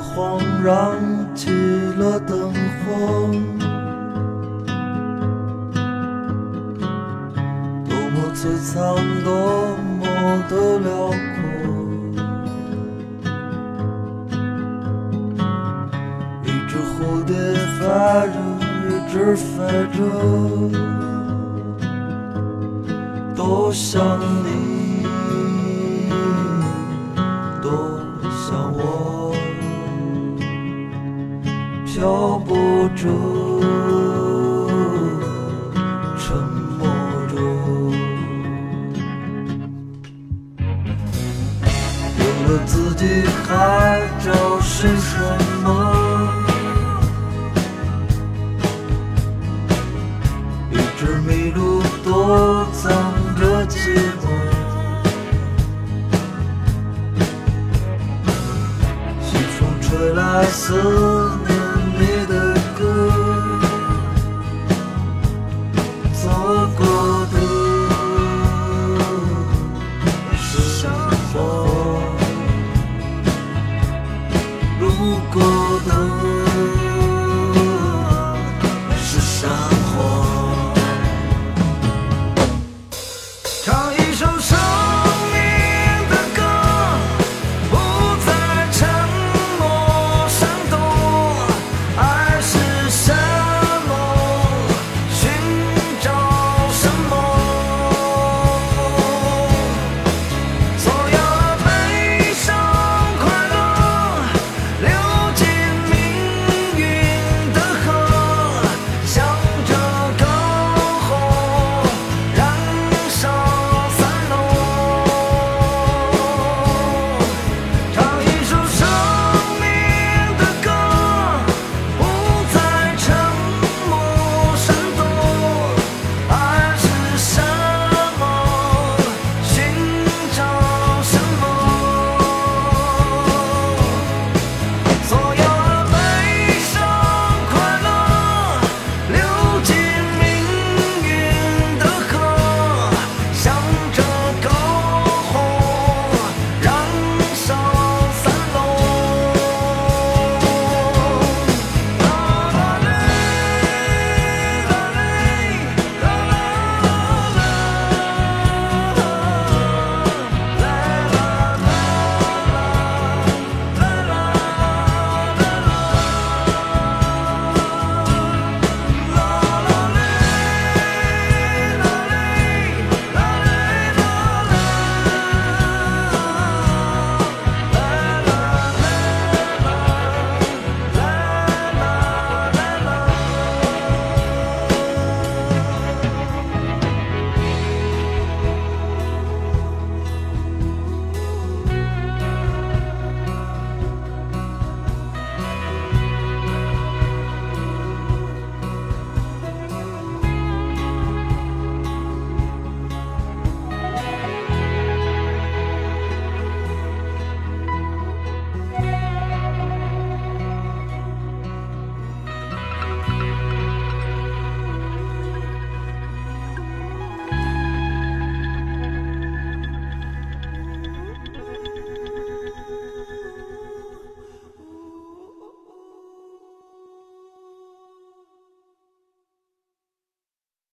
慌，燃起了灯火。多么璀璨，多么的辽阔。一只蝴蝶飞着，一直飞着，多想你，多想我，漂泊着，沉默着，有了自己还找寻什么？一只麋鹿躲藏着寂寞，西风吹来思念孤独。